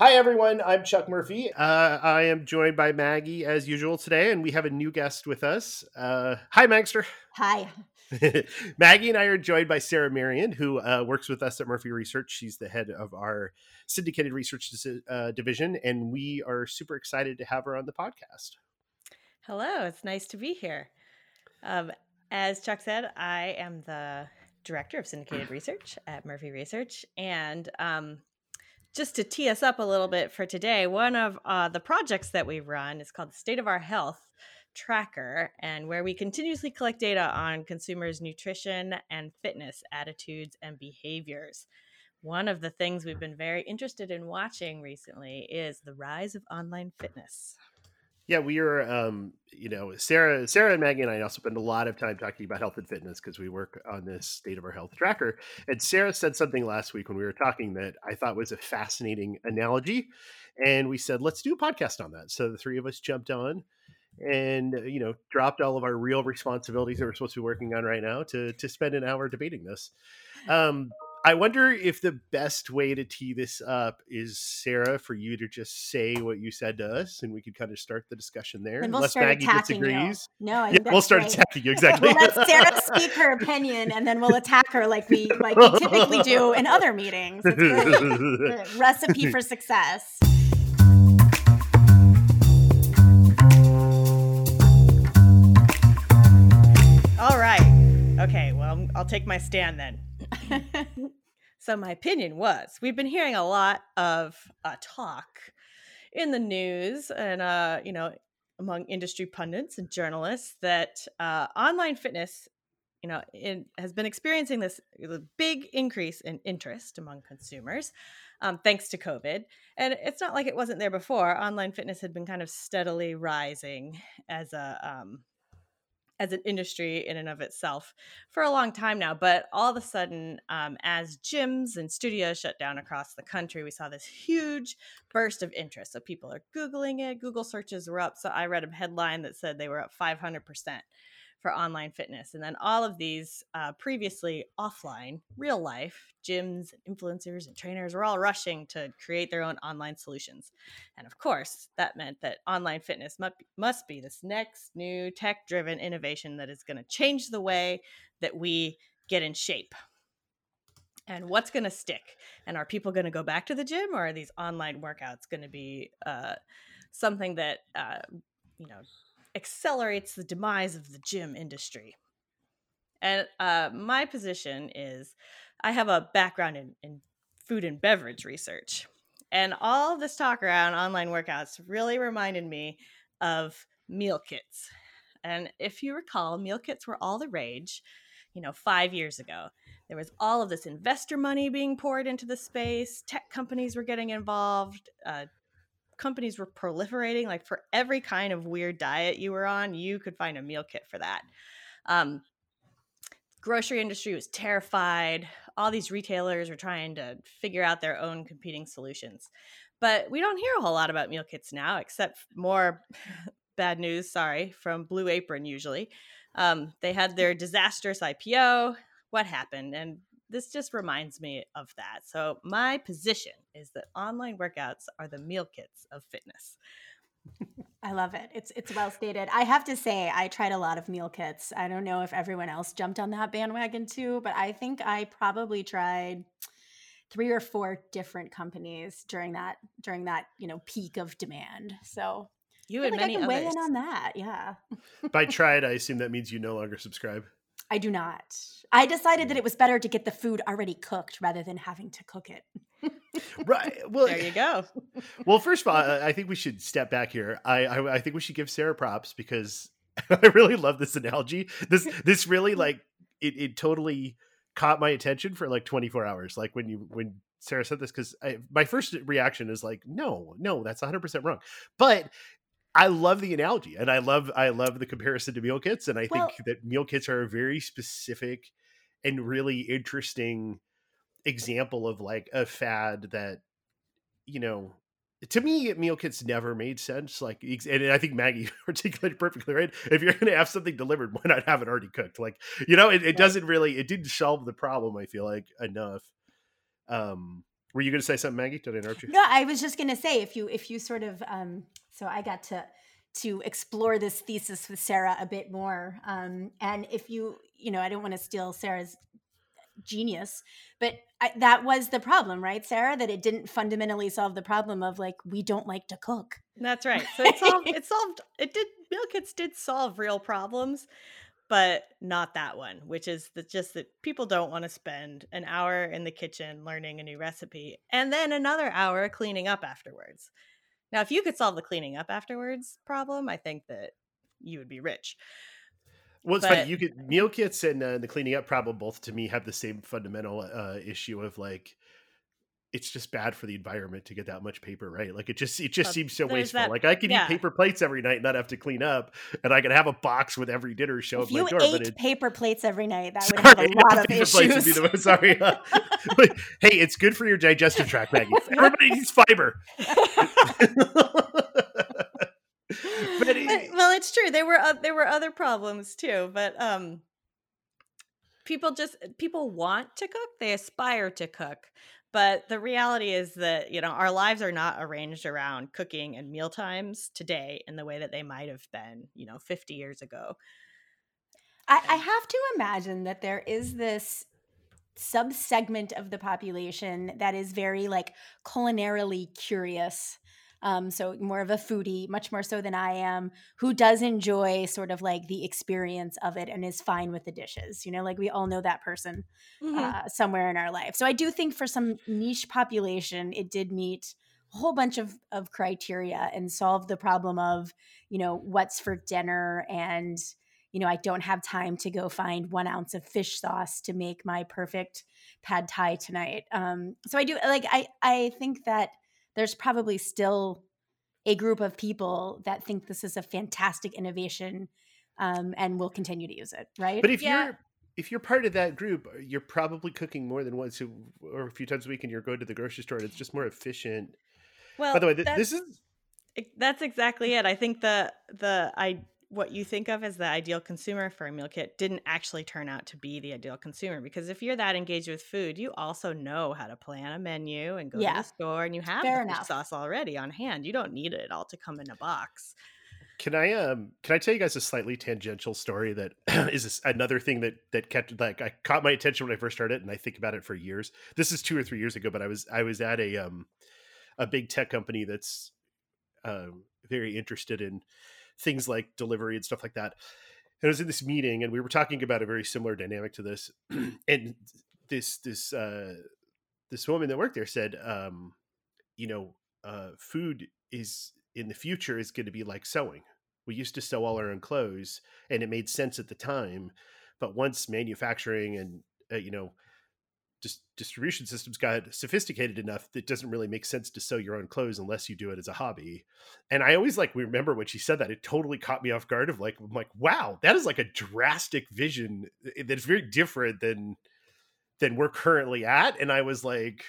Hi, everyone. I'm Chuck Murphy. Uh, I am joined by Maggie as usual today, and we have a new guest with us. Uh, hi, Magster. Hi. Maggie and I are joined by Sarah Marion, who uh, works with us at Murphy Research. She's the head of our syndicated research uh, division, and we are super excited to have her on the podcast. Hello, it's nice to be here. Um, as Chuck said, I am the director of syndicated research at Murphy Research, and um, just to tee us up a little bit for today, one of uh, the projects that we run is called the State of Our Health Tracker, and where we continuously collect data on consumers' nutrition and fitness attitudes and behaviors. One of the things we've been very interested in watching recently is the rise of online fitness yeah, we are, um, you know, Sarah, Sarah and Maggie and I also spend a lot of time talking about health and fitness because we work on this state of our health tracker. And Sarah said something last week when we were talking that I thought was a fascinating analogy. And we said, let's do a podcast on that. So the three of us jumped on and, you know, dropped all of our real responsibilities that we're supposed to be working on right now to, to spend an hour debating this. Um, I wonder if the best way to tee this up is Sarah for you to just say what you said to us, and we could kind of start the discussion there. And we'll Unless Maggie disagrees. You. No, I yeah, we'll start great. attacking you exactly. we'll let Sarah speak her opinion, and then we'll attack her like we like we typically do in other meetings. Recipe for success. All right. Okay. Well, I'll take my stand then. so my opinion was we've been hearing a lot of uh, talk in the news and uh, you know among industry pundits and journalists that uh, online fitness you know in, has been experiencing this big increase in interest among consumers um, thanks to covid. And it's not like it wasn't there before. Online fitness had been kind of steadily rising as a um, as an industry in and of itself for a long time now. But all of a sudden, um, as gyms and studios shut down across the country, we saw this huge burst of interest. So people are Googling it, Google searches were up. So I read a headline that said they were up 500% for online fitness. And then all of these uh, previously offline, real life gyms, influencers, and trainers were all rushing to create their own online solutions. And of course, that meant that online fitness must be, must be this next new tech driven innovation that is going to change the way that we get in shape. And what's going to stick? And are people going to go back to the gym, or are these online workouts going to be uh, something that uh, you know accelerates the demise of the gym industry. And uh, my position is I have a background in, in food and beverage research. And all this talk around online workouts really reminded me of meal kits. And if you recall, meal kits were all the rage, you know, five years ago. There was all of this investor money being poured into the space, tech companies were getting involved, uh, companies were proliferating. Like for every kind of weird diet you were on, you could find a meal kit for that. Um, grocery industry was terrified. All these retailers were trying to figure out their own competing solutions. But we don't hear a whole lot about meal kits now, except more bad news, sorry, from Blue Apron usually. Um, they had their disastrous IPO. What happened? And this just reminds me of that. So my position is that online workouts are the meal kits of fitness. I love it. It's it's well stated. I have to say I tried a lot of meal kits. I don't know if everyone else jumped on that bandwagon too, but I think I probably tried three or four different companies during that during that, you know, peak of demand. So you and like many I can others. weigh in on that. Yeah. By tried, I assume that means you no longer subscribe. I do not. I decided that mm. it was better to get the food already cooked rather than having to cook it. right. Well, there you go. well, first of all, I think we should step back here. I, I, I think we should give Sarah props because I really love this analogy. This this really like it, it totally caught my attention for like 24 hours. Like when you when Sarah said this, because my first reaction is like, no, no, that's 100 percent wrong. But I love the analogy and I love I love the comparison to meal kits and I well, think that meal kits are a very specific and really interesting example of like a fad that you know to me meal kits never made sense like and i think maggie articulated perfectly right if you're going to have something delivered why not have it already cooked like you know it, it doesn't really it didn't solve the problem i feel like enough um Were you going to say something, Maggie? Did I interrupt you? No, I was just going to say if you if you sort of um, so I got to to explore this thesis with Sarah a bit more, um, and if you you know I don't want to steal Sarah's genius, but I, that was the problem, right, Sarah? That it didn't fundamentally solve the problem of like we don't like to cook. That's right. So it solved. it solved. It did. Meal kits did solve real problems, but not that one, which is the, just that people don't want to spend an hour in the kitchen learning a new recipe and then another hour cleaning up afterwards. Now, if you could solve the cleaning up afterwards problem, I think that you would be rich. Well, it's but, funny. You could meal kits and uh, the cleaning up problem both to me have the same fundamental uh, issue of like it's just bad for the environment to get that much paper, right? Like it just it just uh, seems so wasteful. That, like I can yeah. eat paper plates every night and not have to clean up, and I can have a box with every dinner show if my you door. Ate but it, paper plates every night. That would sorry, have a lot of issues. The, sorry, uh, but, hey, it's good for your digestive tract, Maggie. Everybody needs fiber. but, well, it's true. There were uh, there were other problems too, but um, people just eh, people want to cook. They aspire to cook, but the reality is that you know our lives are not arranged around cooking and meal times today in the way that they might have been, you know, fifty years ago. I, I have to imagine that there is this subsegment of the population that is very like culinarily curious um, so more of a foodie, much more so than I am, who does enjoy sort of like the experience of it and is fine with the dishes. You know, like we all know that person mm-hmm. uh, somewhere in our life. So I do think for some niche population, it did meet a whole bunch of, of criteria and solve the problem of, you know, what's for dinner and, you know, I don't have time to go find one ounce of fish sauce to make my perfect pad thai tonight. Um, so I do like I I think that there's probably still a group of people that think this is a fantastic innovation um, and will continue to use it right? But if yeah. you're if you're part of that group uh, you're probably cooking more than once or a few times a week and you're going to the grocery store and it's just more efficient. Well by the way th- this is that's exactly it. I think the the i what you think of as the ideal consumer for a meal kit didn't actually turn out to be the ideal consumer because if you're that engaged with food, you also know how to plan a menu and go yeah. to the store and you have Fair the sauce already on hand. You don't need it all to come in a box. Can I um can I tell you guys a slightly tangential story that is another thing that that kept like I caught my attention when I first started and I think about it for years. This is 2 or 3 years ago but I was I was at a um a big tech company that's um very interested in things like delivery and stuff like that. And I was in this meeting and we were talking about a very similar dynamic to this. and this this uh this woman that worked there said, um, you know, uh food is in the future is going to be like sewing. We used to sew all our own clothes and it made sense at the time. But once manufacturing and uh, you know dis- distribution systems got sophisticated enough that it doesn't really make sense to sew your own clothes unless you do it as a hobby. And I always like remember when she said that it totally caught me off guard of like I'm like wow that is like a drastic vision eh, that's very different than than we're currently at. And I was like.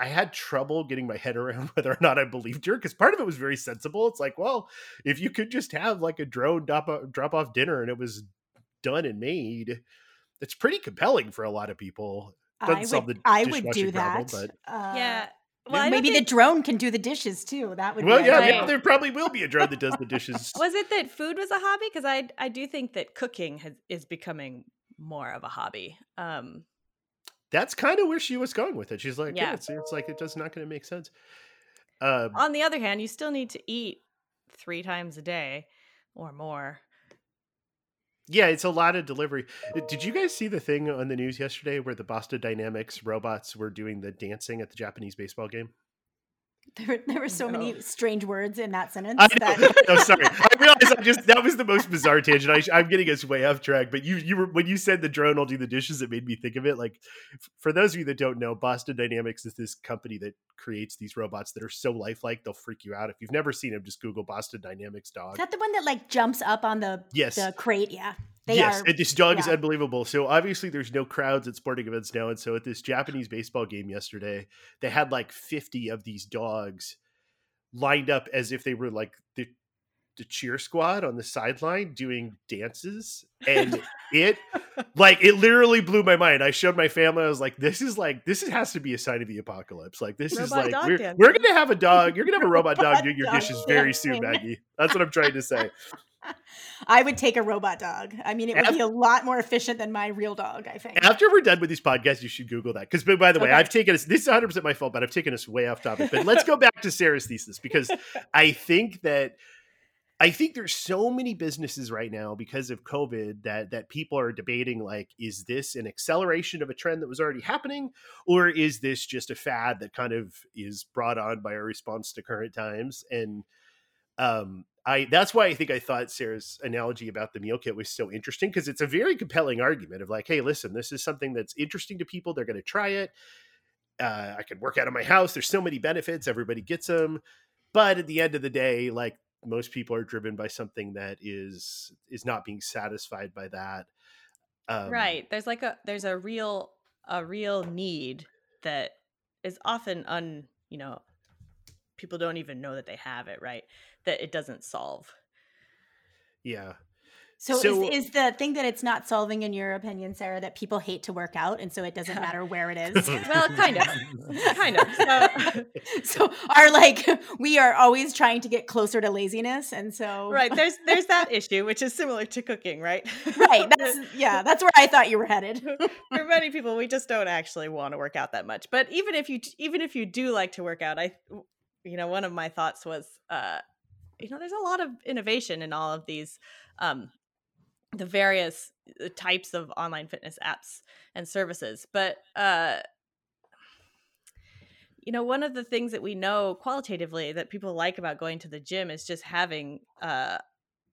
I had trouble getting my head around whether or not I believed her because part of it was very sensible. It's like, well, if you could just have like a drone drop, drop off dinner and it was done and made, it's pretty compelling for a lot of people. Doesn't I would, I would do that. Problem, but uh, yeah. Well, maybe think... the drone can do the dishes too. That would be great. well, yeah, yeah, there probably will be a drone that does the dishes. was it that food was a hobby? Because I I do think that cooking has, is becoming more of a hobby. Um, That's kind of where she was going with it. She's like, yeah, yeah it's, it's like it does not going to make sense. Um, On the other hand, you still need to eat three times a day or more yeah, it's a lot of delivery. Uh, did you guys see the thing on the news yesterday where the Boston Dynamics robots were doing the dancing at the Japanese baseball game? There were, there were so no. many strange words in that sentence. I that... no, sorry. I realized I just that was the most bizarre tangent. I, am getting us way off track. But you, you were when you said the drone will do the dishes, it made me think of it. Like, for those of you that don't know, Boston Dynamics is this company that creates these robots that are so lifelike they'll freak you out. If you've never seen them, just Google Boston Dynamics dog. Is that the one that like jumps up on the yes the crate? Yeah. They yes, are, and this dog yeah. is unbelievable. So obviously, there's no crowds at sporting events now, and so at this Japanese baseball game yesterday, they had like 50 of these dogs lined up as if they were like the the cheer squad on the sideline doing dances and it like it literally blew my mind. I showed my family i was like this is like this is, has to be a sign of the apocalypse. Like this robot is like we're, we're, gonna have a dog you're gonna have a robot, robot dog doing your dishes very soon maggie. That's what i'm trying to say I would take a robot dog. I mean, it would be a lot more efficient than my real dog, I think. After we're done with these podcasts, you should Google that. Because, by the way, okay. I've taken us, this is 100% my fault, but I've taken us way off topic. But let's go back to Sarah's thesis because I think that I think there's so many businesses right now because of COVID that that people are debating like is this an acceleration of a trend that was already happening or is this just a fad that kind of is brought on by a response to current times and um I that's why I think I thought Sarah's analogy about the meal kit was so interesting because it's a very compelling argument of like hey listen this is something that's interesting to people they're going to try it. Uh, I can work out of my house there's so many benefits everybody gets them but at the end of the day like most people are driven by something that is is not being satisfied by that um, right there's like a there's a real a real need that is often un you know people don't even know that they have it right that it doesn't solve yeah so, so is, is, the thing that it's not solving, in your opinion, Sarah, that people hate to work out, and so it doesn't matter where it is? well, kind of, kind of. So, so are like we are always trying to get closer to laziness, and so right there's there's that issue, which is similar to cooking, right? right. That's yeah. That's where I thought you were headed. For many people, we just don't actually want to work out that much. But even if you even if you do like to work out, I, you know, one of my thoughts was, uh, you know, there's a lot of innovation in all of these um, the various uh, types of online fitness apps and services but uh you know one of the things that we know qualitatively that people like about going to the gym is just having uh,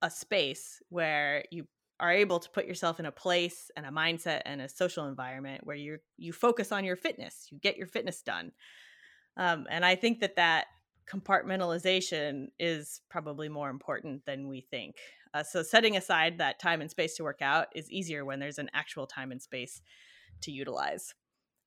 a space where you are able to put yourself in a place and a mindset and a social environment where you you focus on your fitness you get your fitness done. Um, and i think that that compartmentalization is probably more important than we think. Uh, so setting aside that time and space to work out is easier when there's an actual time and space to utilize.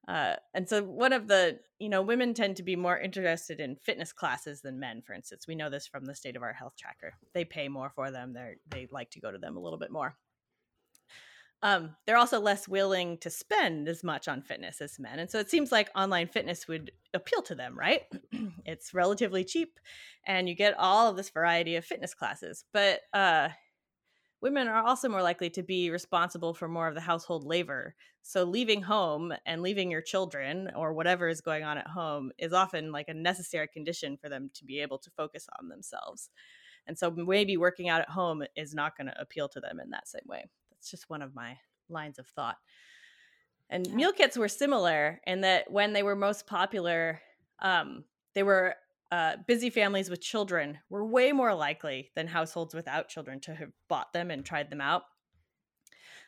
Uh, and so one of the you know women tend to be more interested in fitness classes than men for instance. We know this from the state of our health tracker. They pay more for them. They they like to go to them a little bit more um, they're also less willing to spend as much on fitness as men and so it seems like online fitness would appeal to them right? It's relatively cheap and you get all of this variety of fitness classes but uh, women are also more likely to be responsible for more of the household labor so leaving home and leaving your children or whatever is going on at home is often like a necessary condition for them to be able to focus on themselves and so maybe working out at home is not going to appeal to them in that same way it's just one of my lines of thought. And yeah. meal kits were similar in that when they were most popular, um, they were uh, busy families with children were way more likely than households without children to have bought them and tried them out.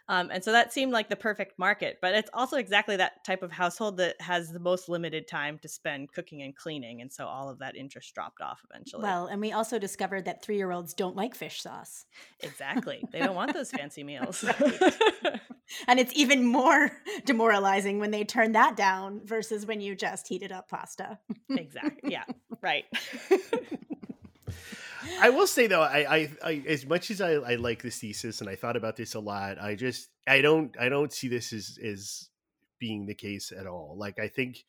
Um, and so that seemed like the perfect market, but it's also exactly that type of household that has the most limited time to spend cooking and cleaning. And so all of that interest dropped off eventually. Well, and we also discovered that three year olds don't like fish sauce. Exactly. They don't want those fancy meals. and it's even more demoralizing when they turn that down versus when you just heated up pasta. exactly. Yeah. Right. I will say though, I, I, I, as much as I, I like this thesis and I thought about this a lot, I just I don't I don't see this as as being the case at all. Like I think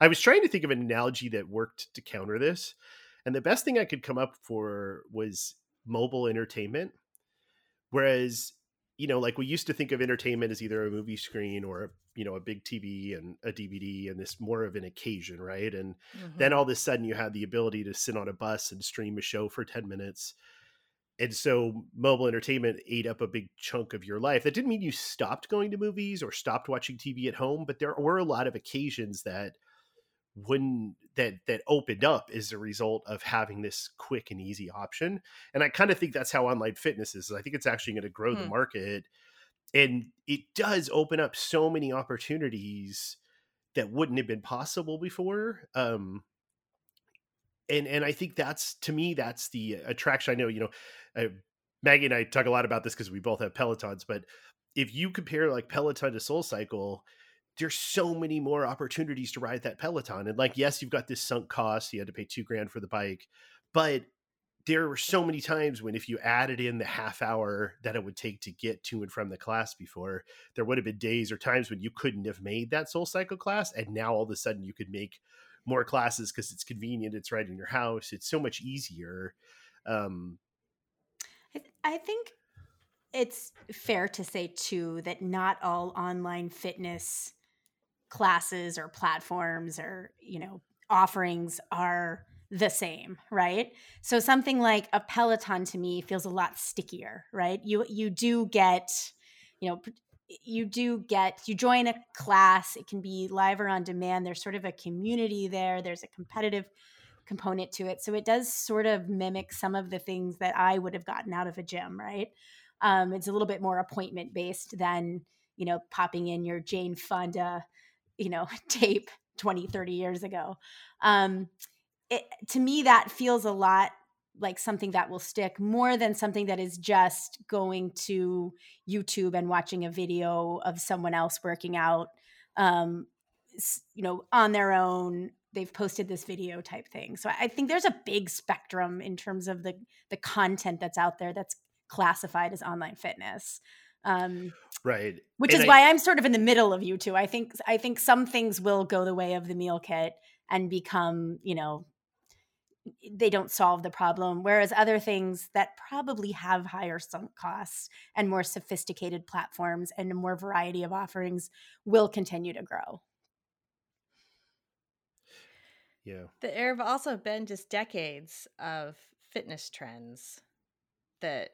I was trying to think of an analogy that worked to counter this, and the best thing I could come up for was mobile entertainment. Whereas, you know, like we used to think of entertainment as either a movie screen or you know a big tv and a dvd and this more of an occasion right? And mm-hmm. then all of a sudden you have the ability to sit on a bus and stream a show for 10 minutes. And so mobile entertainment ate up a big chunk of your life. That didn't mean you stopped going to movies or stopped watching tv at home but there were a lot of occasions that when that that opened up as a result of having this quick and easy option. And i kind of think that's how online fitness is. I think it's actually going to grow hmm. the market and it does open up so many opportunities that wouldn't have been possible before um and and i think that's to me that's the attraction. I know you know uh, maggie and i talk a lot about this because we both have pelotons but if you compare like peloton to soul cycle there's so many more opportunities to ride that peloton and like yes you've got this sunk cost you had to pay two grand for the bike but there were so many times when if you added in the half hour that it would take to get to and from the class before there would have been days or times when you couldn't have made that soul cycle class and now all of a sudden you could make more classes because it's convenient it's right in your house it's so much easier um I, th- I think it's fair to say too that not all online fitness classes or platforms or you know offerings are the same, right? So something like a Peloton to me feels a lot stickier, right? You you do get, you know, you do get you join a class, it can be live or on demand. There's sort of a community there, there's a competitive component to it. So it does sort of mimic some of the things that I would have gotten out of a gym, right? Um, it's a little bit more appointment based than, you know, popping in your Jane Fonda, you know, tape 20, 30 years ago. Um, it, to me, that feels a lot like something that will stick more than something that is just going to YouTube and watching a video of someone else working out, um, you know, on their own. They've posted this video type thing. So I think there's a big spectrum in terms of the the content that's out there that's classified as online fitness. Um, right. Which and is I, why I'm sort of in the middle of you two. I think I think some things will go the way of the meal kit and become, you know, they don't solve the problem whereas other things that probably have higher sunk costs and more sophisticated platforms and a more variety of offerings will continue to grow. Yeah. There have also been just decades of fitness trends that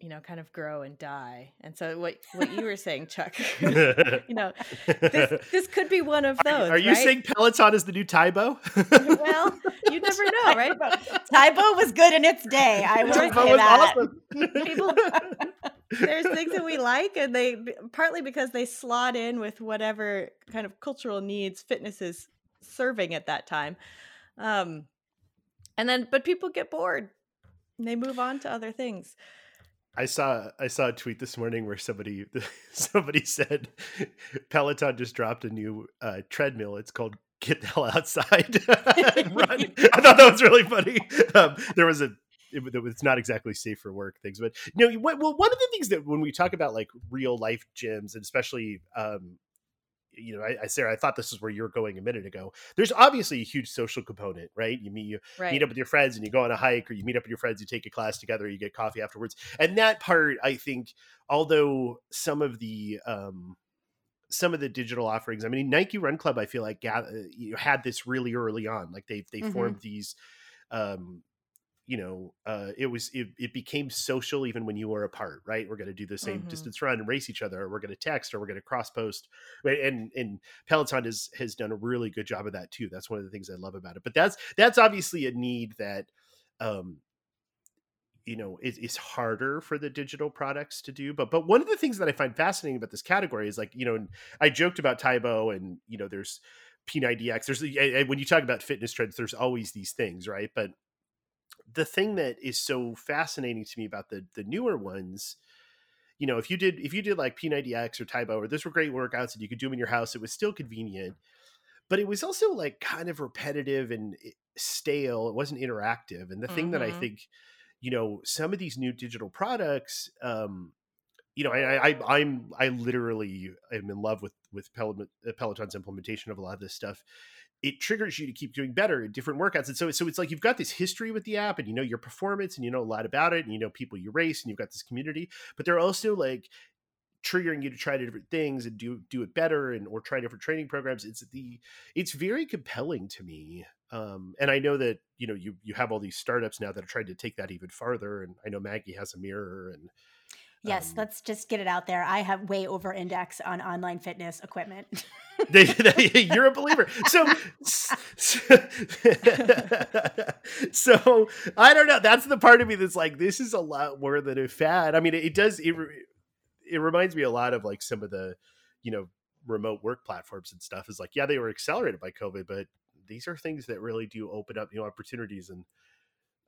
you know kind of grow and die. And so what what you were saying chuck you know this, this could be one of those are, are you right? saying peloton is the new Tae-Bo well you never know right? Tae-Bo was good in its day i would say that. awesome. people there's things that we like and they partly because they slot in with whatever kind of cultural needs fitness is serving at that time. Um and then but people get bored and they move on to other things I saw I saw a tweet this morning where somebody somebody said Peloton just dropped a new uh, treadmill. It's called "Get the Hell Outside and Run." I thought that was really funny. Um, there was a it, it's not exactly safe for work things, but you know, well, one of the things that when we talk about like real life gyms and especially um, you know, I, I Sarah, I thought this is where you were going a minute ago. There's obviously a huge social component, right? You meet you right. meet up with your friends and you go on a hike, or you meet up with your friends, you take a class together, you get coffee afterwards, and that part, I think, although some of the um, some of the digital offerings, I mean, Nike Run Club, I feel like gather, you had this really early on, like they they mm-hmm. formed these um you know, uh, it was it, it became social even when you were apart, right? We're going to do the same mm-hmm. distance run and race each other, or we're going to text, or we're going to cross post. And and Peloton has has done a really good job of that too. That's one of the things I love about it. But that's that's obviously a need that, um, you know, it, it's harder for the digital products to do. But but one of the things that I find fascinating about this category is like you know, I joked about Tae-Bo, and you know, there's P90X. There's when you talk about fitness trends, there's always these things, right? But the thing that is so fascinating to me about the the newer ones you know if you did if you did like p90x or Tae-Bo or those were great workouts and you could do them in your house it was still convenient but it was also like kind of repetitive and eh, stale it wasn't interactive and the mm-hmm. thing that i mm-hmm. think you know some of these new digital products um you know i i i'm i literally am in love with with peloton's implementation of a lot of this stuff it triggers you to keep doing better in different workouts. And so, so it's like you've got this history with the app and you know your performance and you know a lot about it and you know people you race and you've got this community, but they're also like triggering you to try different things and do do it better and or try different training programs. It's the it's very compelling to me. Um, and I know that you know you you have all these startups now that are trying to take that even farther. And I know Maggie has a mirror and Yes, um, let's just get it out there. I have way over index on online fitness equipment. you're a believer. So, so I don't know. That's the part of me that's like, this is a lot more than a fad. I mean, it, it does. It, it reminds me a lot of like some of the, you know, remote work platforms and stuff. Is like, yeah, they were accelerated by COVID, but these are things that really do open up new opportunities. And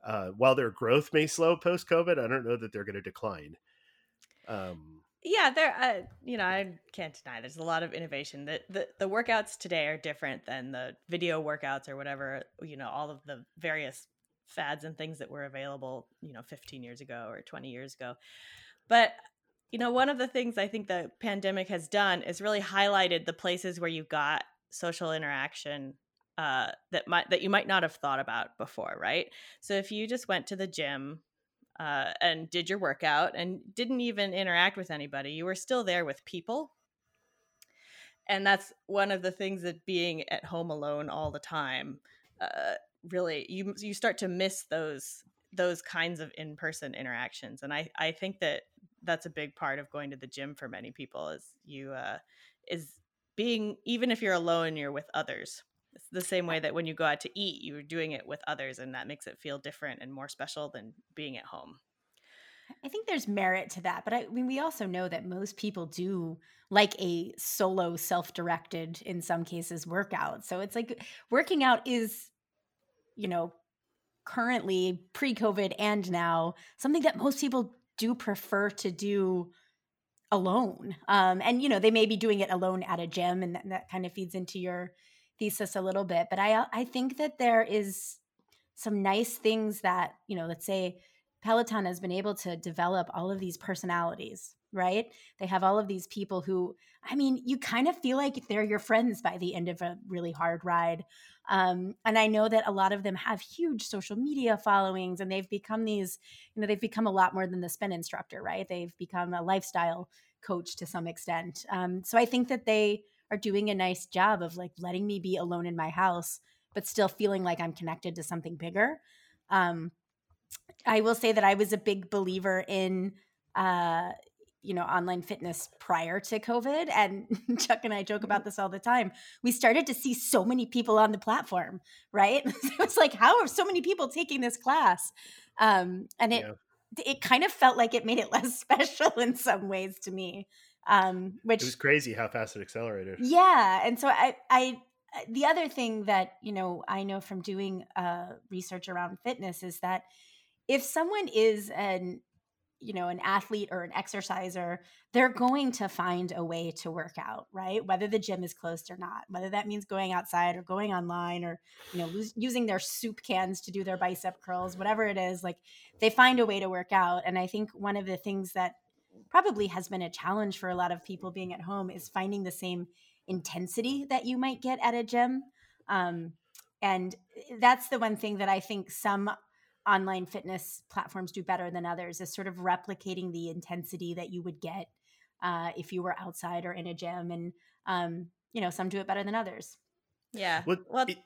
uh, while their growth may slow post COVID, I don't know that they're going to decline. Um, yeah, there. Uh, you know, I can't deny there's a lot of innovation. That the, the workouts today are different than the video workouts or whatever. You know, all of the various fads and things that were available, you know, 15 years ago or 20 years ago. But you know, one of the things I think the pandemic has done is really highlighted the places where you got social interaction uh, that might that you might not have thought about before, right? So if you just went to the gym uh, and did your workout and didn't even interact with anybody, you were still there with people. And that's one of the things that being at home alone all the time uh, really you you start to miss those those kinds of in-person interactions. And i i think that that's a big part of going to the gym for many people is you uh is being even if you're alone you're with others it's the same way that when you go out to eat you're doing it with others and that makes it feel different and more special than being at home I think there's merit to that, but I, I mean, we also know that most people do like a solo, self-directed, in some cases, workout. So it's like working out is, you know, currently pre-COVID and now something that most people do prefer to do alone. Um, and you know, they may be doing it alone at a gym, and that, that kind of feeds into your thesis a little bit. But I I think that there is some nice things that you know, let's say Peloton has been able to develop all of these personalities, right? They have all of these people who, I mean, you kind of feel like they're your friends by the end of a really hard ride. Um, and I know that a lot of them have huge social media followings and they've become these, you know, they've become a lot more than the spin instructor, right? They've become a lifestyle coach to some extent. Um, so I think that they are doing a nice job of like letting me be alone in my house, but still feeling like I'm connected to something bigger. Um, I will say that I was a big believer in uh, you know online fitness prior to covid and chuck and i joke about this all the time. We started to see so many people on the platform right? It was like how are so many people taking this class? Um, and it yeah. it kind of felt like it made it less special in some ways to me um, which it was crazy how fast it accelerated. Yeah and so i i the other thing that you know i know from doing uh, research around fitness is that if someone is an you know an athlete or an exerciser they're going to find a way to work out right? Whether the gym is closed or not whether that means going outside or going online or you know using their soup cans to do their bicep curls whatever it is like they find a way to work out. And i think one of the things that probably has been a challenge for a lot of people being at home is finding the same intensity that you might get at a gym. Um, and that's the one thing that i think some online fitness platforms do better than others is sort of replicating the intensity that you would get uh, if you were outside or in a gym. And um, you know some do it better than others. Yeah. Well, well it,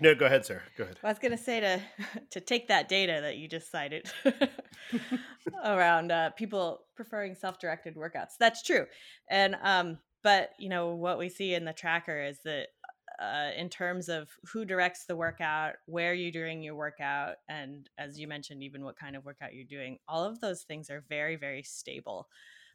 no go ahead sir go ahead i was going to say to to take that data that you just cited around uh, people preferring self-directed workouts that's true and um but you know what we see in the tracker is that uh, in terms of who directs the workout, where you're doing your workout, and as you mentioned, even what kind of workout you're doing. All of those things are very, very stable.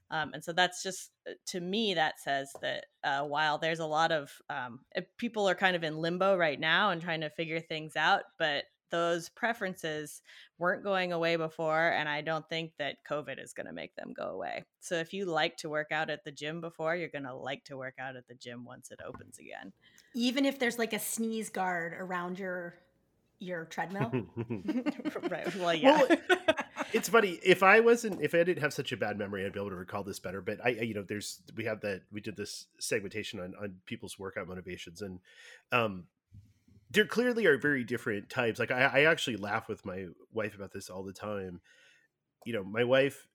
Um, and so that's just uh, to me that says that uh, while there's a lot of um, eh, people are kind of in limbo right now and trying to figure things out, but those preferences weren't going away before and i don't think that covid is going to make them go away. So if you like to work out at the gym before you're going to like to work out at the gym once it opens again. Even if there's like a sneeze guard around your your treadmill. right. Well, yeah. Well, it's funny if I wasn't if I didn't have such a bad memory, I'd be able to recall this better. But I, you know, there's we have that we did this segmentation on on people's workout motivations, and um, there clearly are very different types. Like I, I actually laugh with my wife about this all the time. You know, my wife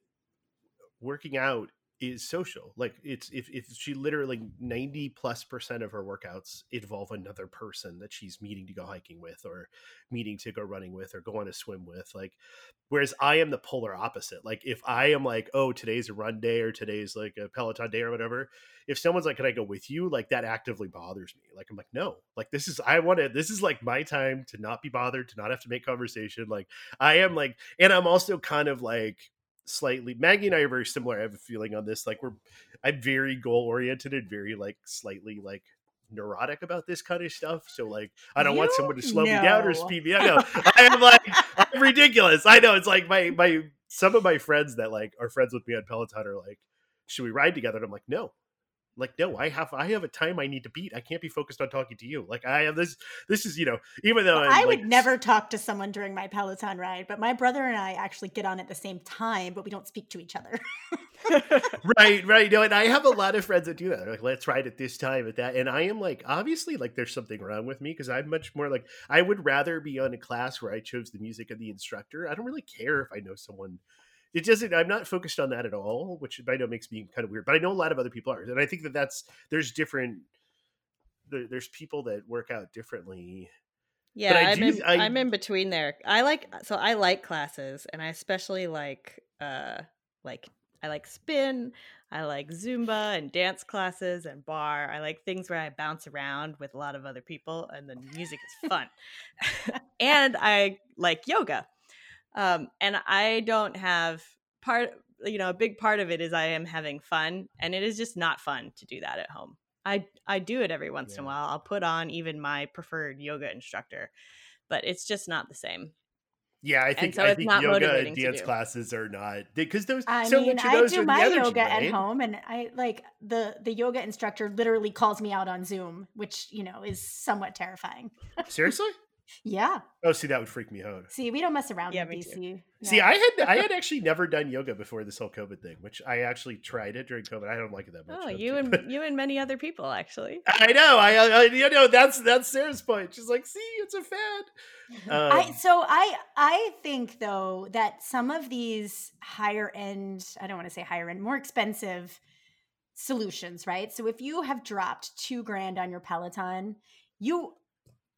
working out is social. Like it's if, if she literally 90 plus percent of her workouts involve another person that she's meeting to go hiking with or meeting to go running with or go on a swim with. Like whereas I am the polar opposite. Like if I am like, oh, today's a run day or today's like a Peloton day or whatever, if someone's like, Can I go with you? Like that actively bothers me. Like I'm like, no, like this is I want to this is like my time to not be bothered, to not have to make conversation. Like I am like and I'm also kind of like slightly Maggie and I are very similar. I have a feeling on this. Like we're I'm very goal oriented and very like slightly like neurotic about this kind of stuff. So like I don't you want someone to slow know. me down or speed me up. No, I am like I'm ridiculous. I know it's like my my some of my friends that like are friends with me on Peloton are like, should we ride together? And I'm like, no. Like no i have i have a time i need to beat. I can't be focused on talking to you. Like i have this this is you know even though Well, I would never talk to someone during my Peloton ride, but my brother and I actually get on at the same time, but we don't speak to each other. right right. No and i have a lot of friends that do that. They're like let's ride at this time at that and i am like obviously like there's something wrong with me because i'm much more like i would rather be on a class where i chose the music of the instructor. I don't really care if i know someone it doesn't i'm not focused on that at all which i know makes me kind of weird but i know a lot of other people are and i think that that's there's different there, there's people that work out differently Yeah, I I'm do- in, I- I'm in between there. I like so I like classes, and I especially like uh like I like spin, I like Zumba and dance classes and barre. I like things where I bounce around with a lot of other people, and the music is fun. and I like yoga, um, and I don't have part. You know, a big part of it is I am having fun, and it is just not fun to do that at home. I I do it every once in a while. I'll put on even my preferred yoga instructor, but it's just not the same. yeah i think so i it's think not yoga motivating and dance classes are not because those I so mean, I do my yoga at right? home, and I like the the yoga instructor literally calls me out on Zoom, which you know is somewhat terrifying. seriously Yeah, oh see that would freak me out see, we don't mess around Yeah, in me DC. See, I had I had actually never done yoga before this whole COVID thing, which I actually tried it during COVID. I don't like it that much. Oh, don't you and you and many other people actually. I know, I, I you know that's that's Sarah's point. She's like, see, it's a fad. Um, I so I I think though that some of these higher end, I don't want to say higher end, more expensive solutions, right? So if you have dropped two grand on your Peloton, you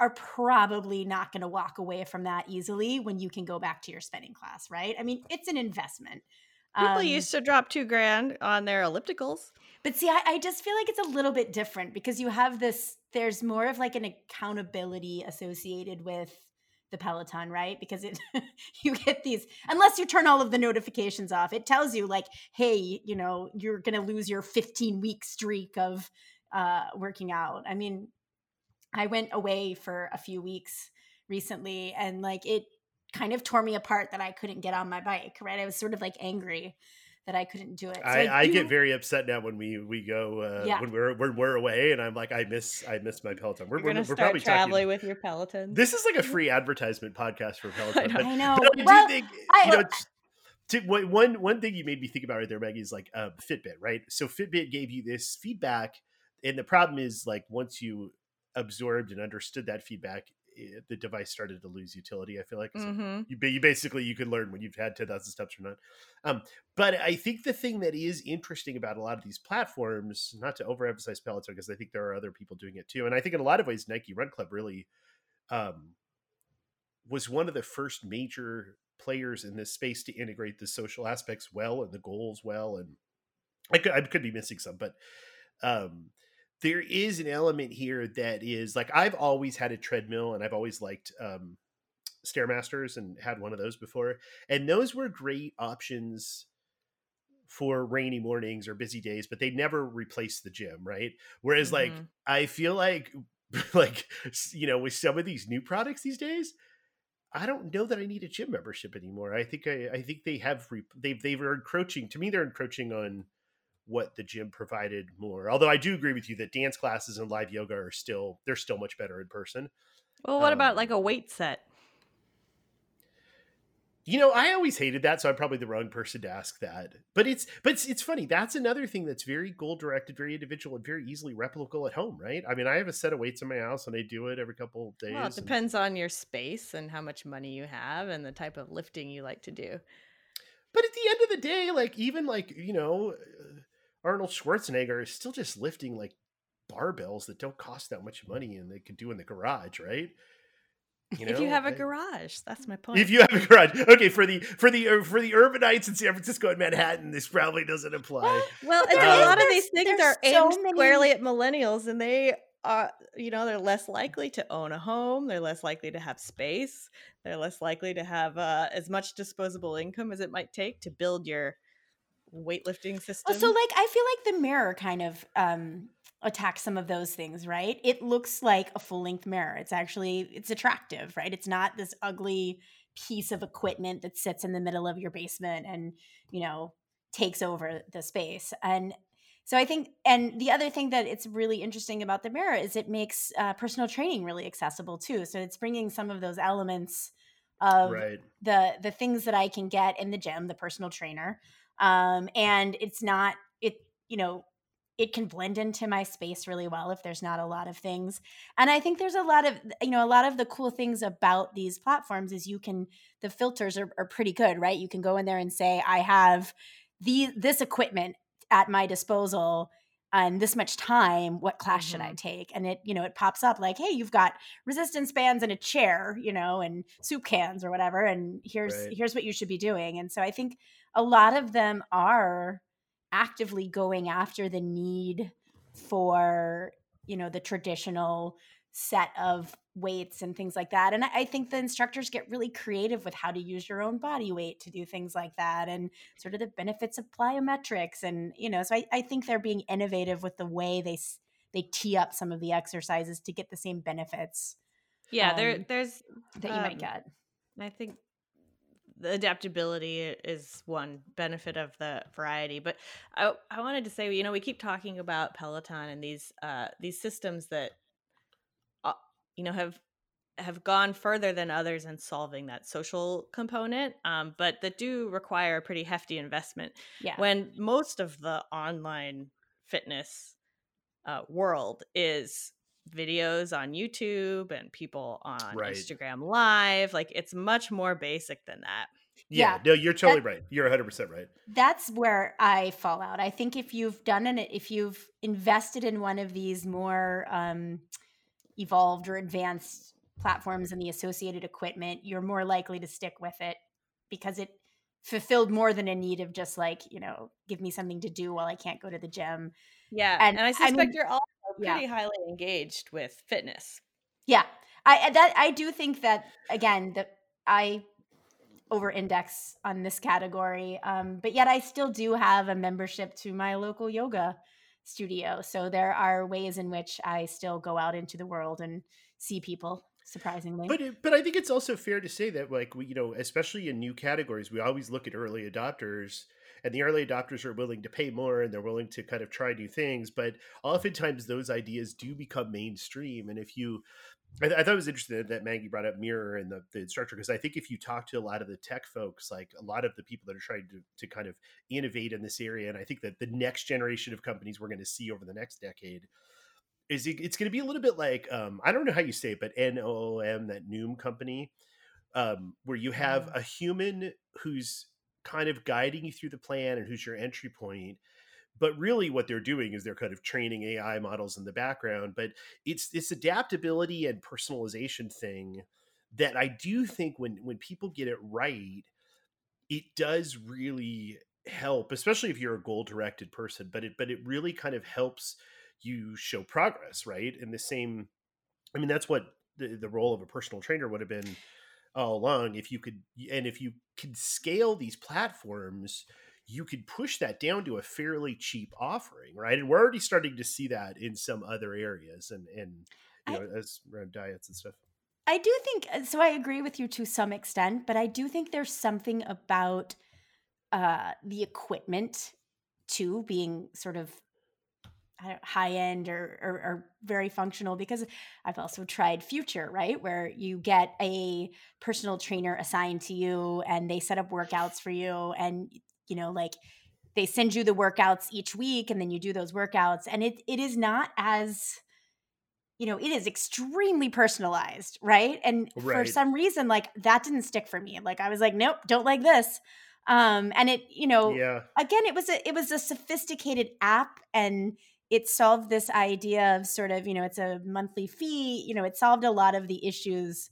are probably not going to walk away from that easily when you can go back to your spinning class, right? I mean, it's an investment. People Um, used to drop two grand on their ellipticals. but see, I, I just feel like it's a little bit different because you have this, there's more of like an accountability associated with the Peloton, right? Because it you get these unless you turn all of the notifications off, it tells you like, hey, you know, you're gonna lose your 15 week streak of uh working out. I mean, I went away for a few weeks recently and like it kind of tore me apart that I couldn't get on my bike, right? I was sort of like angry that I couldn't do it. So I, I do- get very upset now when we we go uh, Yeah. when we're when we're away, and I'm like, I miss I miss my Peloton. We're, You're we're, gonna we're start probably traveling talking. with your Peloton. This is like a free advertisement podcast for Peloton. know. but- I know. But I do well, think I- you know. t- To, one- one one thing you made me think about right there, Maggie, is like uh, Fitbit, right? So Fitbit gave you this feedback, and the problem is like once you absorbed and understood that feedback, eh, the device started to lose utility. I feel like So hmm you, you basically you could learn when you've had 10,000 steps or not. Um, but I think the thing that is interesting about a lot of these platforms, not to overemphasize Peloton, because I think there are other people doing it too. And I think in a lot of ways, Nike Run Club really um, was one of the first major players in this space to integrate the social aspects well and the goals well. And I could, I could be missing some, but um, there is an element here that is like I've always had a treadmill and I've always liked um, Stairmasters and had one of those before. And those were great options for rainy mornings or busy days, but they never replaced the gym, right? Whereas like Mhm. I feel like like you know, with some of these new products these days, I don't know that I need a gym membership anymore. I think I, I think they have re- they've they were encroaching to me. They're encroaching on what the gym provided more. Although I do agree with you that dance classes and live yoga are still they're still much better in person. Well, what about Um, like a weight set? You know, I always hated that, so I'm probably the wrong person to ask that. But it's but it's, it's funny. That's another thing that's very goal directed, very individual, and very easily replicable at home, right? I mean, I have a set of weights in my house, and I do it every couple of days. Well, it and- depends on your space and how much money you have and the type of lifting you like to do. But at the end of the day, like even like you know, uh, Arnold Schwarzenegger is still just lifting like barbells that don't cost that much money, and they could do in the garage, right? if you have a I- garage, that's my point. If you have a garage, okay. For the for the uh, for the urbanites in San Francisco and Manhattan, this probably doesn't apply. well, But and there a lot of these things are so aimed many- squarely at millennials, and they are, you know, they're less likely to own a home. They're less likely to have space. They're less likely to have uh, as much disposable income as it might take to build your weightlifting system. So like I feel like the mirror kind of um attacks some of those things, right? It looks like a full-length mirror. It's actually it's attractive, right? It's not this ugly piece of equipment that sits in the middle of your basement and, you know, takes over the space. And so I think, and the other thing that it's really interesting about the mirror is it makes uh, personal training really accessible too. So it's bringing some of those elements of Right. the the things that I can get in the gym, the personal trainer, um, and it's not it. You know, it can blend into my space really well if there's not a lot of things. And I think there's a lot of you know a lot of the cool things about these platforms is you can the filters are, are pretty good, right? You can go in there and say I have the this equipment at my disposal and this much time what class should i Mhm. take and it you know it pops up like hey you've got resistance bands and a chair you know and soup cans or whatever and here's Right. here's what you should be doing and so i think a lot of them are actively going after the need for you know the traditional set of weights and things like that and I, I think the instructors get really creative with how to use your own body weight to do things like that and sort of the benefits of plyometrics and you know so i, I think they're being innovative with the way they they tee up some of the exercises to get the same benefits Yeah, there Um, there's that you might Um, get I think the adaptability is one benefit of the variety. But I I wanted to say, you know, we keep talking about Peloton and these uh these systems that you know have have gone further than others in solving that social component, um, but that do require a pretty hefty investment. yeah When most of the online fitness uh, world is videos on YouTube and people on Right. Instagram Live. Like it's much more basic than that. Yeah, Yeah. no, you're totally right. You're 100% right. that's where I fall out. I think if you've done an if you've invested in one of these more um, evolved or advanced platforms and the associated equipment, you're more likely to stick with it because it fulfilled more than a need of just like you know give me something to do while I can't go to the gym. Yeah. And, And, I I suspect mean- you're also yeah. pretty highly engaged with fitness. Yeah, I that I do think that again that I over index on this category, um, but yet I still do have a membership to my local yoga studio. So there are ways in which I still go out into the world and see people. Surprisingly, But but I think it's also fair to say that like we you know especially in new categories we always look at early adopters and the early adopters are willing to pay more and they're willing to kind of try new things but oftentimes those ideas do become mainstream and if you I, th- I thought it was interesting that Maggie brought up Mirror and the, the instructor because I think if you talk to a lot of the tech folks, like a lot of the people that are trying to, to kind of innovate in this area, and I think that the next generation of companies we're going to see over the next decade is it, it's going to be a little bit like um, I don't know how you say it, but N O O M, that Noom company, um, where you have a human who's kind of guiding you through the plan and who's your entry point. But really, what they're doing is they're kind of training AI models in the background. But it's this adaptability and personalization thing that I do think when when people get it right, it does really help, especially if you're a goal directed person. But it but it really kind of helps you show progress, right? In the same, I mean, that's what the, the role of a personal trainer would have been all along. If you could, and if you could scale these platforms, you could push that down to a fairly cheap offering, right? And we're already starting to see that in some other areas, and and you I- know, as around diets and stuff. I do think uh, so. I agree with you to some extent, but I do think there's something about uh, the equipment too being sort of high end or, or, or very functional because I've also tried Future, right? Where you get a personal trainer assigned to you and they set up workouts for you and, you know, like they send you the workouts each week and then you do those workouts. And it, it is not as, you know, it is extremely personalized, right? And for some reason, like that didn't stick for me. Like I was like, nope, don't like this. Um, and it, you know, Yeah, again it was a it was a sophisticated app and it solved this idea of sort of you know it's a monthly fee you know it solved a lot of the issues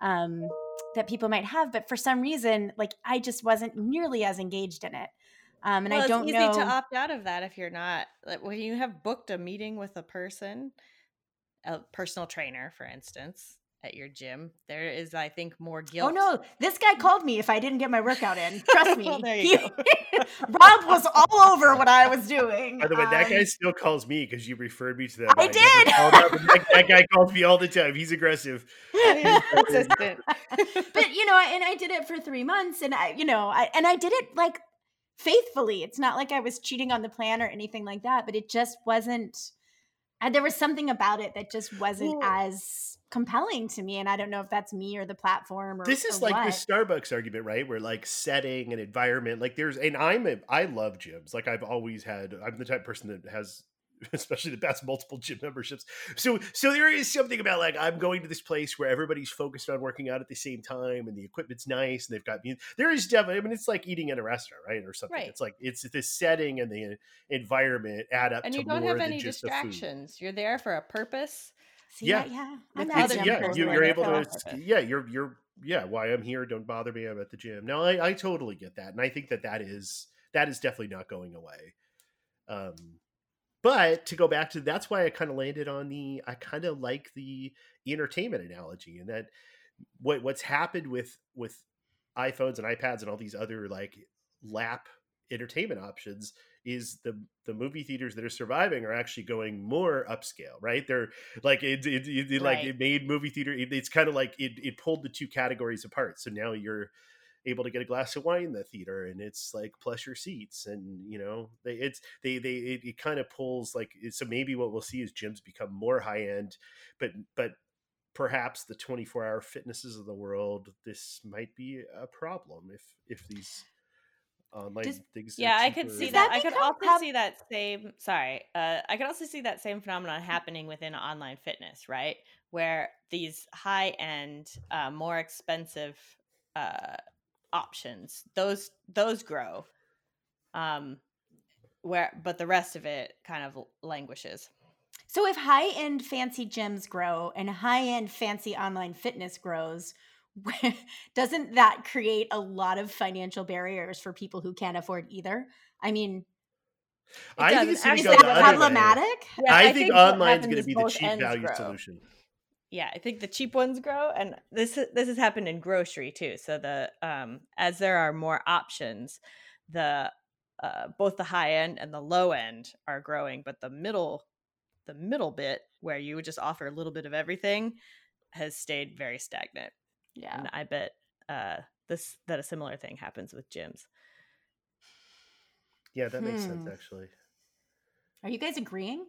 um, that people might have but for some reason like i just wasn't nearly as engaged in it um, and well, i don't know. it's easy know to opt out of that if you're not like when you have booked a meeting with a person, a personal trainer, for instance, at your gym. There is, I think, more guilt. oh no this guy called me if i didn't get my workout in trust me Well, there you go. rob was all over what i was doing By the way, that Um, guy still calls me because you referred me to that. I guy. never did! called up, and that, that guy calls me all the time. He's aggressive. He's persistent. but you know, and I did it for three months, and I, you know, I and I did it like faithfully. It's not like I was cheating on the plan or anything like that, but it just wasn't. And there was something about it that just wasn't Well- as compelling to me. And I don't know if that's me or the platform or this is or like what. the Starbucks argument, right? Where like setting and environment, like there's, and I'm, a, I love gyms. Like I've always had, I'm the type of person that has, especially the best multiple gym memberships. So, so there is something about like I'm going to this place where everybody's focused on working out at the same time, and the equipment's nice, and they've got. There is definitely, I mean, it's like eating at a restaurant, right, or something. Right. It's like it's the setting and the environment add up and you don't have any just the food. distractions. You're there for a purpose. See, yeah. yeah, yeah. I'm other It's, yeah, you, you're able to. Yeah, you're you're yeah. Why I'm here? Don't bother me. I'm at the gym. No, I, I totally get that, and I think that that is that is definitely not going away. Um, but to go back to that's why I kind of landed on the I kind of like the entertainment analogy, and that what what's happened with with iPhones and iPads and all these other like lap entertainment options is the the movie theaters that are surviving are actually going more upscale right? They're like it, it, it, it like it made movie theater it, it's kind of like it, it pulled the two categories apart. So now you're able to get a glass of wine in the theater and it's like pleasure seats and you know they it's they they it, it kind of pulls like so maybe what we'll see is gyms become more high end but but perhaps the 24 hour fitnesses of the world this might be a problem if if these online Does- things Yeah, I could see that. that I could also prob- see that same. Sorry, uh, I could also see that same phenomenon happening within online fitness, right? Where these high end, uh, more expensive uh, options those those grow, um, where but the rest of it kind of languishes. So if high end fancy gyms grow and high end fancy online fitness grows, doesn't that create a lot of financial barriers for people who can't afford either? I mean, I think it's and gonna is go that the other way. problematic? Yeah, I, think, what online's happens going to be the cheap value grow. solution. Yeah, I think the cheap ones grow, and this this has happened in grocery too. So the um, as there are more options, the uh, both the high end and the low end are growing, but the middle the middle bit where you would just offer a little bit of everything has stayed very stagnant. Yeah. And I bet uh, this that a similar thing happens with gyms. Yeah, that makes sense Hmm. actually. Are you guys agreeing?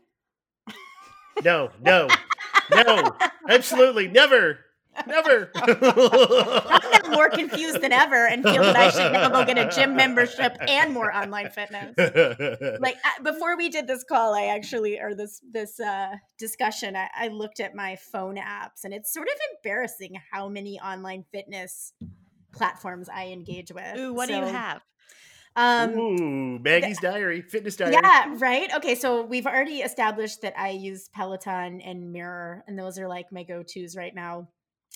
No, no, no, absolutely never, never. I'm now more confused than ever and feel that I should now go get a gym membership and more online fitness. like uh, before we did this call i actually or this this uh discussion I, I looked at my phone apps and it's sort of embarrassing how many online fitness platforms i engage with Ooh, what do you have? um Ooh, Maggie's diary, fitness diary. yeah right okay so we've already established that i use peloton and mirror and those are like my go-to's right now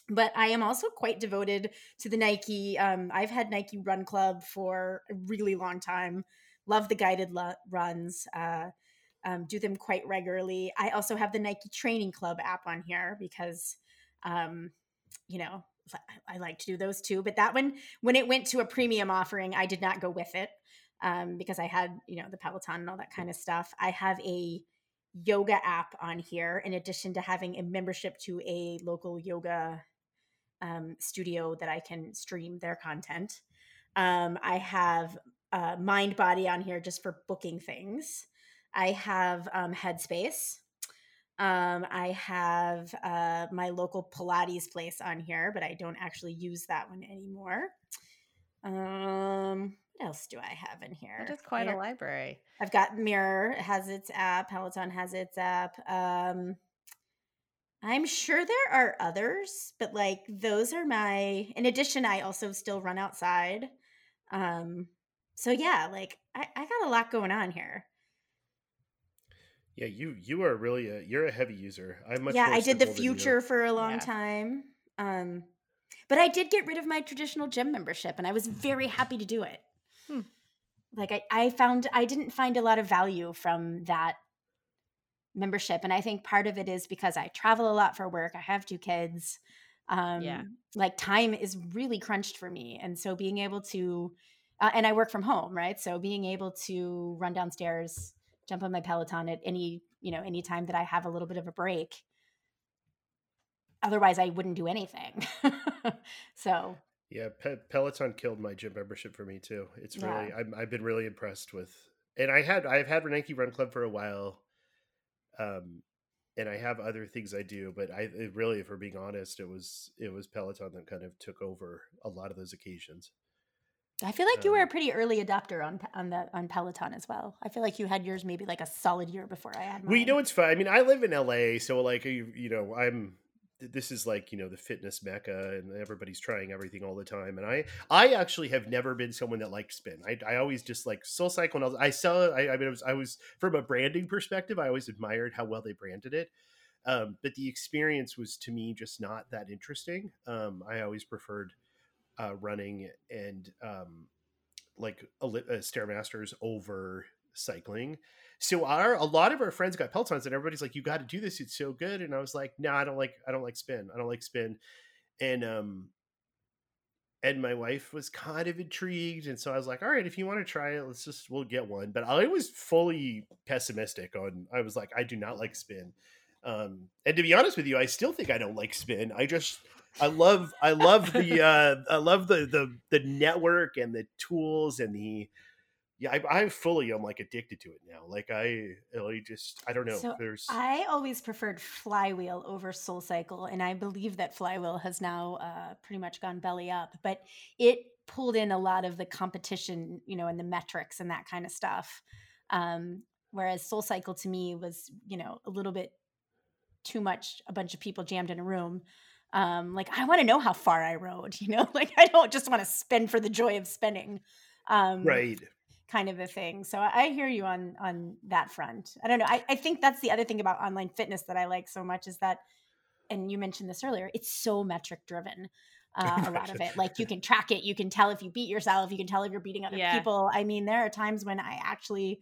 but i am also quite devoted to the nike um, i've had nike run club for a really long time love the guided lu- runs uh, um, do them quite regularly i also have the nike training club app on here because um, you know I- I like to do those too. But that one, when it went to a premium offering, I did not go with it um, because I had, you know, the Peloton and all that kind of stuff. I have a yoga app on here in addition to having a membership to a local yoga um, studio that I can stream their content. Um, I have uh, Mindbody on here just for booking things. I have um, Headspace. Um, I have uh, my local Pilates place on here, but I don't actually use that one anymore. Um, what else do I have in here? Is quite a library. I've got Mirror has its app, Peloton has its app. Um, I'm sure there are others, but like those are my. In addition, I also still run outside. Um, so yeah, like I, I got a lot going on here. Yeah, you you are really a you're a heavy user. I'm much yeah, I did the simple than you. future for a long Yeah. time. Um, but I did get rid of my traditional gym membership, and I was very happy to do it. Hmm. Like I, I found I didn't find a lot of value from that membership, and I think part of it is because I travel a lot for work. I have two kids. Um, Yeah. like time is really crunched for me, and so being able to, uh, and I work from home, right? So being able to run downstairs, jump on my Peloton at any you know any time that I have a little bit of a break otherwise I wouldn't do anything. so Yeah, Pe- Peloton killed my gym membership for me too. It's Yeah. really I'm, I've been really impressed with, and I had I've had Nike Run Club for a while, um, and I have other things I do, but I really, if we're being honest, it was it was Peloton that kind of took over a lot of those occasions. I feel like you were a Um, pretty early adopter on on the on Peloton as well. I feel like you had yours maybe like a solid year before I had mine. Well, you know it's fun. I mean, I live in LA, so like you, you know, I'm this is like you know the fitness mecca, and everybody's trying everything all the time. And I, I actually have never been someone that liked spin. I, I always just like SoulCycle. And I, saw. I, I mean, I was, I was from a branding perspective. I always admired how well they branded it. Um, but the experience was to me just not that interesting. Um, I always preferred uh, running and um, like Oli- uh, stairmasters over cycling. So our a lot of our friends got Pelotons, and everybody's like, "You got to do this; it's so good." And I was like, "No, I don't like. I don't like spin. I don't like spin." And um, and my wife was kind of intrigued, and so I was like, "All right, if you want to try it, let's just we'll get one." But I was fully pessimistic on. I was like, "I do not like spin." Um, and to be honest with you, I still think I don't like spin. I just I love I love the uh I love the the the network and the tools and the yeah I, I fully am like addicted to it now. Like I I just I don't know. So There's I always preferred Flywheel over SoulCycle, and I believe that Flywheel has now uh, pretty much gone belly up. But it pulled in a lot of the competition, you know, and the metrics and that kind of stuff. Um, whereas SoulCycle to me was, you know, a little bit too much. A bunch of people jammed in a room. Um, like I want to know how far I rode, you know, like I don't just want to spin for the joy of spinning. Um, right. Kind of a thing. So I hear you on on that front. I don't know. I, I think that's the other thing about online fitness that I like so much is that, and you mentioned this earlier, it's so metric driven. Uh, a lot of it, like you can track it, you can tell if you beat yourself, you can tell if you're beating other Yeah. people. I mean, there are times when I actually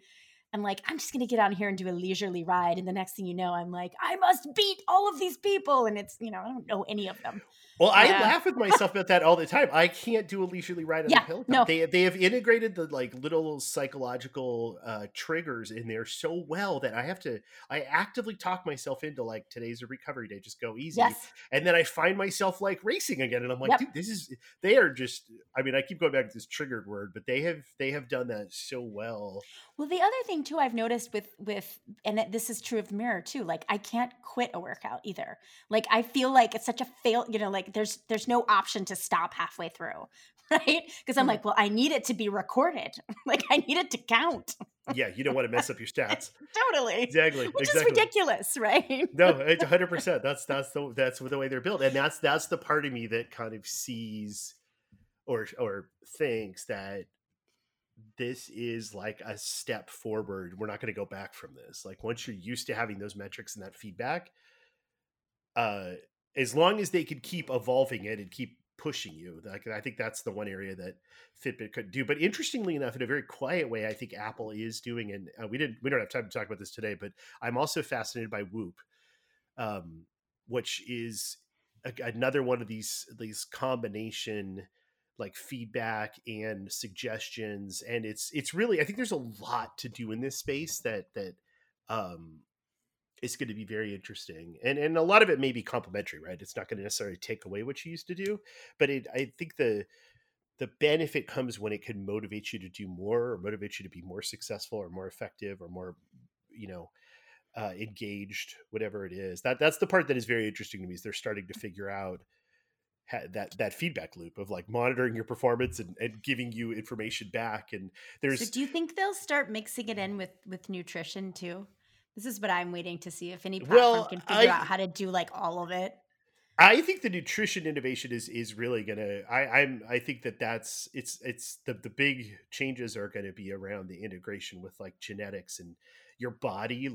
am like, I'm just gonna get on here and do a leisurely ride, and the next thing you know, I'm like, I must beat all of these people, and it's you know, I don't know any of them. Well, I laugh with myself about that all the time. I can't do a leisurely ride on Yeah, the Peloton. no. They they have integrated the like little psychological uh, triggers in there so well that I have to I actively talk myself into like today's a recovery day, just go easy. Yes, and then I find myself like racing again, and I'm like, Yep. dude, this is they are just. I mean, I keep going back to this triggered word, but they have they have done that so well. Well, the other thing too I've noticed with with and this is true of the mirror too. Like I can't quit a workout either. Like I feel like it's such a fail. You know, like there's there's no option to stop halfway through, right? Because I'm Mm. like, well, I need it to be recorded. like I need it to count. Yeah, you don't want to mess up your stats. totally, Exactly, which exactly. is ridiculous, right? No, it's hundred percent. That's that's the that's the way they're built, and that's that's the part of me that kind of sees or or thinks that this is like a step forward. We're not going to go back from this. Like once you're used to having those metrics and that feedback, uh, as long as they could keep evolving it and keep pushing you, I think that's the one area that Fitbit could do. But interestingly enough, in a very quiet way, I think Apple is doing, and uh, we didn't we don't have time to talk about this today, but I'm also fascinated by Whoop, um, which is a, another one of these these combination like feedback and suggestions and it's it's really i think there's a lot to do in this space that that um is going to be very interesting and and a lot of it may be complementary right it's not going to necessarily take away what you used to do but it i think the the benefit comes when it can motivate you to do more or motivate you to be more successful or more effective or more you know uh, engaged whatever it is that that's the part that is very interesting to me is they're starting to figure out ha- that that feedback loop of like monitoring your performance and, and giving you information back and there's So do you think they'll start mixing it in with with nutrition too? This is what I'm waiting to see if any platform Well, can figure I- out how to do like all of it. I think the nutrition innovation is is really gonna. I, I'm. I think that that's it's it's the the big changes are going to be around the integration with like genetics and your body.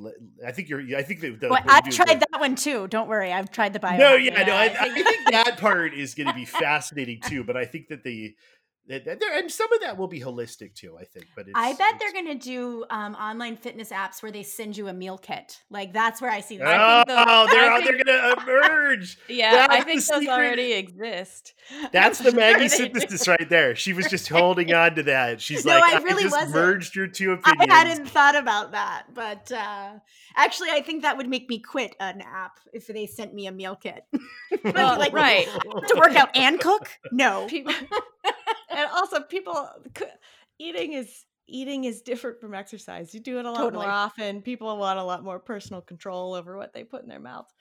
I think you're. I think the, the Well, I've tried like- that one too. Don't worry, I've tried the bio. No, hack. yeah, no. I, I think that part is going to be fascinating too. But I think that the And, and there- and some of that will be holistic too, I think. But it's, I bet it's- they're going to do um, online fitness apps where they send you a meal kit. Like that's where I see that. I think those- Oh, they're I out- they're gonna emerge. Yeah, I think the those secret. already exist. That's the Maggie they synthesis right there. She was just holding on to that. She's No, like, I really just wasn't. merged your two opinions I hadn't thought about that, but uh, actually, I think that would make me quit an app if they sent me a meal kit. I'd Well, like, right. to work out and cook? No. People, and also people eating is eating is different from exercise. You do it a lot Totally. more often. People want a lot more personal control over what they put in their mouth.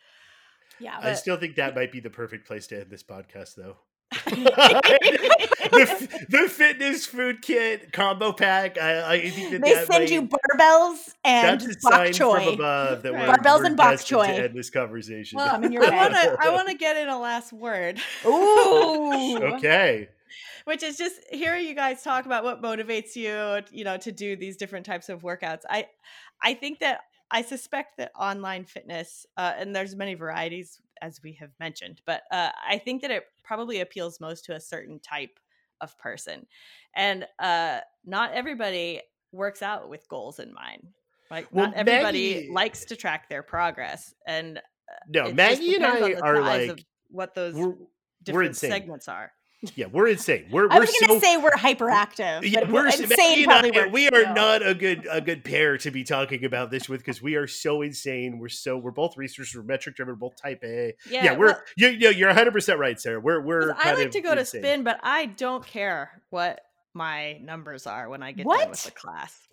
Yeah. I still think that might be the perfect place to end this podcast, though. the, the fitness food kit combo pack. I, I think that they that send might- you barbells and that's bok sign choy. from above that Right. we're, Barbells we're and bok choy. to end this conversation. Well, Coming your I way. want to I want to get in a last word. Ooh. okay. Which is just hearing you guys talk about what motivates you you know to do these different types of workouts i i think that i suspect that online fitness uh, and there's many varieties as we have mentioned but uh, i think that it probably appeals most to a certain type of person and uh, not everybody works out with goals in mind like Well, not everybody Maggie- likes to track their progress and uh, No, Maggie and I are like what those different segments are yeah, we're insane. We're we're was going to so say we're hyperactive, Yeah, we're insane probably I, we are not a good a good pair to be talking about this with because we are so insane. We're so we're both researchers, we're metric driven, we're both type A. Yeah, we're well, you, you you're 100 percent right, Sarah. We're we're I like to go to spin, but I don't care what my numbers are when I get done with What? the class.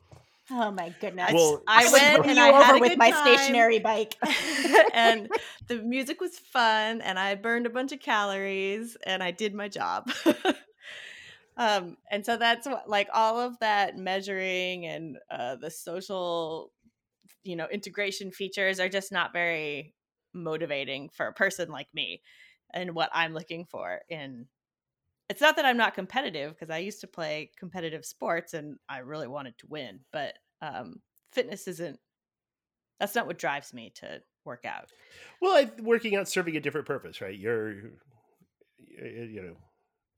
Oh my goodness! Well, I would went run and you I had over a with good my time. stationary bike. and the music was fun, and I burned a bunch of calories, and I did my job. um, and so that's what, like, all of that measuring and uh, the social, you know, integration features are just not very motivating for a person like me, and what I'm looking for in it's not that I'm not competitive because I used to play competitive sports and I really wanted to win, but um, fitness isn't. That's not what drives me to work out. Well, I, working out serving a different purpose, right? You're y- you know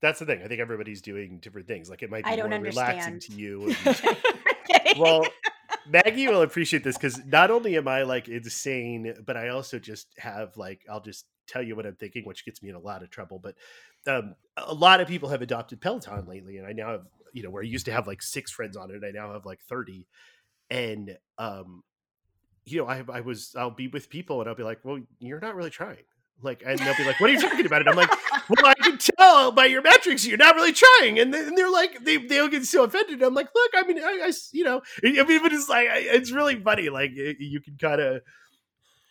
that's the thing. I think everybody's doing different things. Like it might be I don't more relaxing to you. and- well, Maggie will appreciate this because not only am I like insane, but I also just have like I'll just tell you what I'm thinking, which gets me in a lot of trouble. But um, a lot of people have adopted Peloton lately, and I now have you know where I used to have like six friends on it, I now have like thirty, and um, you know I I was I'll be with people and I'll be like, well, you're not really trying. Like, and they'll be like, "What are you talking about?" And I'm like, "Well, I can tell by your metrics you're not really trying." And, then, and they're like, they they'll get so offended. I'm like, "Look, I mean, I, you know, I mean, but it's like it's really funny. Like, it, you can kind of,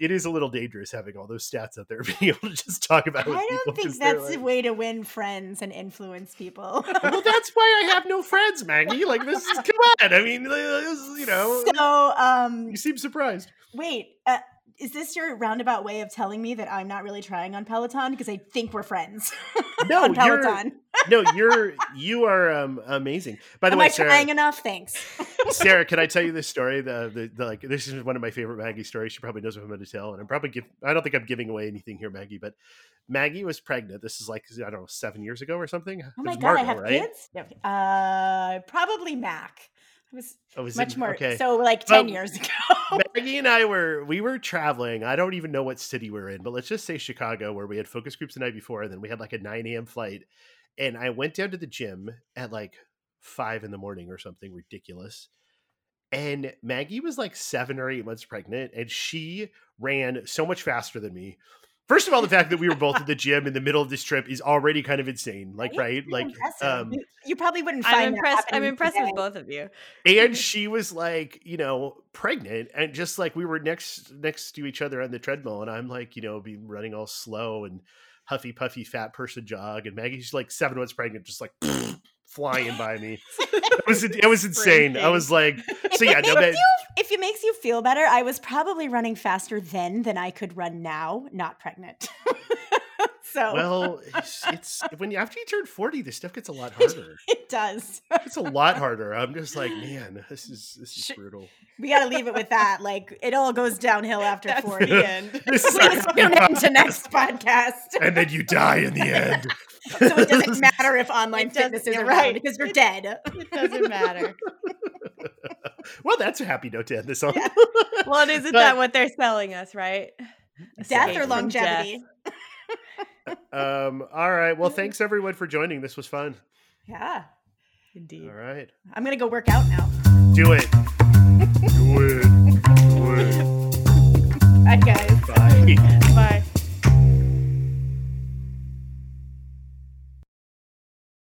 it is a little dangerous having all those stats out there, being able to just talk about. I don't think that's the like- way to win friends and influence people. well, that's why I have no friends, Maggie. Like, this is come on. I mean, this- you know, so, um, you seem surprised. wait, uh, is this your roundabout way of telling me that I'm not really trying on Peloton because I think we're friends No, on you're Peloton? no, you're you are um, amazing. By the Am way, I Sarah, trying enough? Thanks. Sarah, can I tell you this story? The, the, the like this is one of my favorite Maggie stories. She probably knows what I'm going to tell, and I'm probably give. I don't think I'm giving away anything here, Maggie. But Maggie was pregnant. This is like I don't know, seven years ago or something. Oh my god, I have right? kids. Uh, probably Mac. It was Oh, was much it- more. Okay. So like Well, ten years ago. Maggie and I were we were traveling. I don't even know what city we're in, but let's just say Chicago, where we had focus groups the night before, and then we had like a 9 a.m. flight. And I went down to the gym at like five in the morning or something ridiculous. And Maggie was like seven or eight months pregnant, and she ran so much faster than me. First of all, the fact that we were both at the gym in the middle of this trip is already kind of insane. Like, right? Pretty Like, um, You- you probably wouldn't find I'm that impressed. I'm impressed today. with both of you. and she was like you know pregnant and just like we were next next to each other on the treadmill and i'm like you know be running all slow and huffy puffy fat person jog and maggie's like seven months pregnant just like flying by me it was it was insane i was like so yeah no if it makes you feel better, I was probably running faster then than I could run now, not pregnant. so well it's, it's when you after you turn 40 this stuff gets a lot harder it does. it's a lot harder i'm just like man this is this is brutal We got to leave it with that. Like it all goes downhill after That's forty. the end. this Please tune in to next podcast. and then you die in the end so it doesn't matter if online fitness isn't right because you're dead. It doesn't matter. well, that's a happy note to end this on. Yeah. Well, and isn't that what they're selling us, right? Death or longevity. Um. All right. Well, thanks everyone for joining. This was fun. Yeah. Indeed. All right. I'm gonna go work out now. Do it. Do it. Do it. Bye, guys. Bye. Bye.